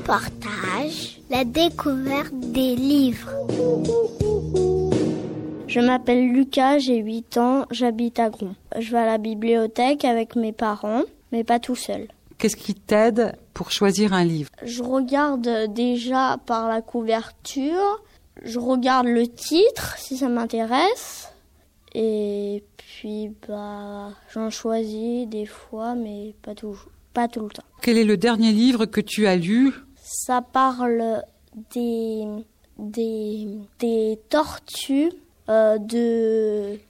partage, la découverte des livres. Je m'appelle Lucas, j'ai 8 ans, j'habite à Gron. Je vais à la bibliothèque avec mes parents, mais pas tout seul. Qu'est-ce qui t'aide pour choisir un livre? Je regarde déjà par la couverture, je regarde le titre si ça m'intéresse, et puis bah j'en choisis des fois, mais pas toujours, pas tout le temps. Quel est le dernier livre que tu as lu? Ça parle des des, des tortues, euh, de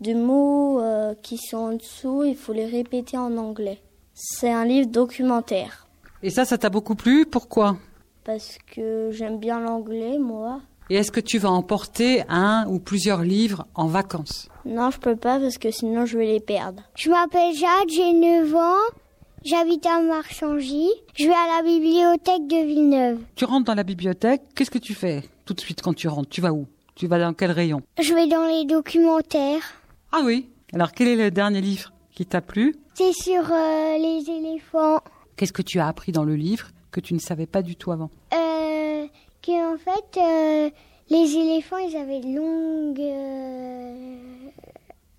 de mots euh, qui sont en dessous, il faut les répéter en anglais. C'est un livre documentaire. Et ça, ça t'a beaucoup plu? Pourquoi? Parce que j'aime bien l'anglais, moi. Et est-ce que tu vas emporter un ou plusieurs livres en vacances? Non, je peux pas parce que sinon je vais les perdre. Je m'appelle Jacques, j'ai 9 ans. J'habite à Marchangy. Je vais à la bibliothèque de Villeneuve. Tu rentres dans la bibliothèque, qu'est-ce que tu fais tout de suite quand tu rentres? Tu vas où? Tu vas dans quel rayon? Je vais dans les documentaires. Ah oui Alors quel est le dernier livre qui t'a plu? C'est sur euh, les éléphants. Qu'est-ce que tu as appris dans le livre que tu ne savais pas du tout avant? Euh, que en fait, euh, les éléphants, ils avaient de longues euh,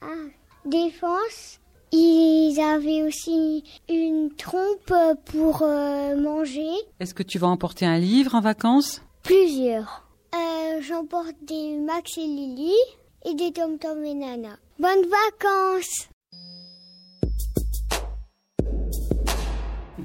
ah, défenses. Ils avaient aussi une trompe pour euh, manger. Est-ce que tu vas emporter un livre en vacances? Plusieurs. Euh, J'emporte des Max et Lily et des Tom Tom et Nana. Bonnes vacances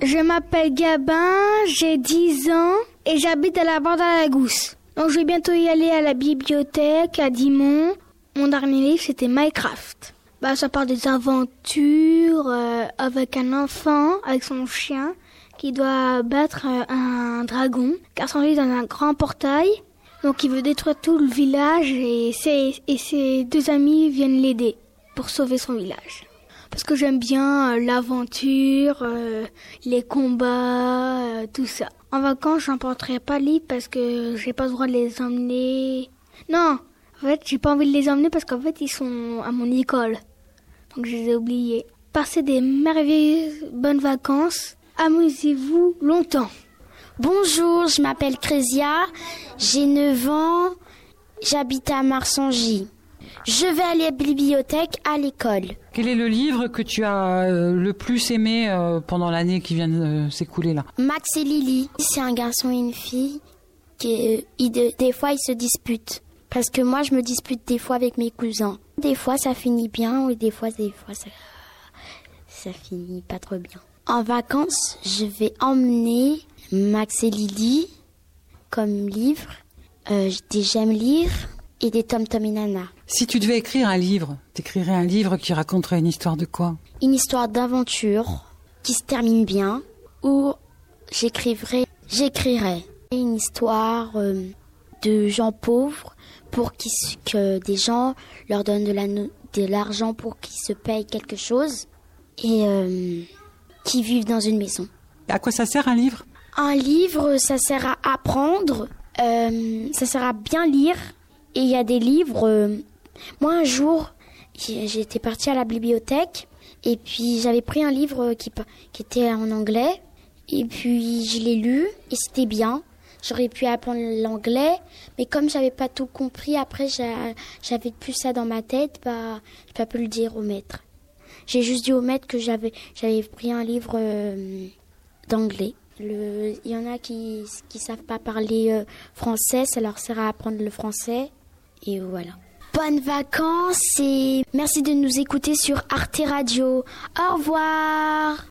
Je m'appelle Gabin, j'ai 10 ans et j'habite à la bande à la Gousse. Donc je vais bientôt y aller à la bibliothèque à Dimont. Mon dernier livre c'était Minecraft. Bah ça parle des aventures euh, avec un enfant, avec son chien, qui doit battre euh, un dragon, car son lit dans un grand portail. Donc il veut détruire tout le village et ses, et ses deux amis viennent l'aider pour sauver son village. Parce que j'aime bien euh, l'aventure, euh, les combats, euh, tout ça. En vacances, j'emporterai pas livre parce que j'ai pas le droit de les emmener. Non, en fait, j'ai pas envie de les emmener parce qu'en fait, ils sont à mon école. Donc je les ai oubliés. Passez des merveilleuses bonnes vacances. Amusez-vous longtemps. Bonjour, je m'appelle Crésia, j'ai 9 ans, j'habite à Marsangy. Je vais à la bibliothèque à l'école. Quel est le livre que tu as euh, le plus aimé euh, pendant l'année qui vient de s'écouler là? Max et Lily, c'est un garçon et une fille qui, euh, des fois ils se disputent. Parce que moi je me dispute des fois avec mes cousins. Des fois ça finit bien et des fois des fois ça ça finit pas trop bien. En vacances, je vais emmener Max et Lily comme livre, euh, des j'aime lire et des Tom Tom et Nana. Si tu devais écrire un livre, t'écrirais un livre qui raconterait une histoire de quoi? Une histoire d'aventure qui se termine bien ou j'écrivrai j'écrirai une histoire euh, de gens pauvres pour se- que des gens leur donnent de la l'argent pour qu'ils se payent quelque chose et euh, qui vivent dans une maison. À quoi ça sert un livre? Un livre, ça sert à apprendre, euh, ça sert à bien lire. Et il y a des livres. euh, moi, un jour, j'étais partie à la bibliothèque et puis j'avais pris un livre qui, qui était en anglais. Et puis je l'ai lu et c'était bien. J'aurais pu apprendre l'anglais, mais comme j'avais pas tout compris, après j'a- j'avais plus ça dans ma tête, bah j'ai pas pu le dire au maître. J'ai juste dit au maître que j'avais j'avais pris un livre euh, d'anglais. Il y en a qui qui savent pas parler euh, français, ça leur sert à apprendre le français. Et voilà. Bonnes vacances et merci de nous écouter sur Arte Radio. Au revoir.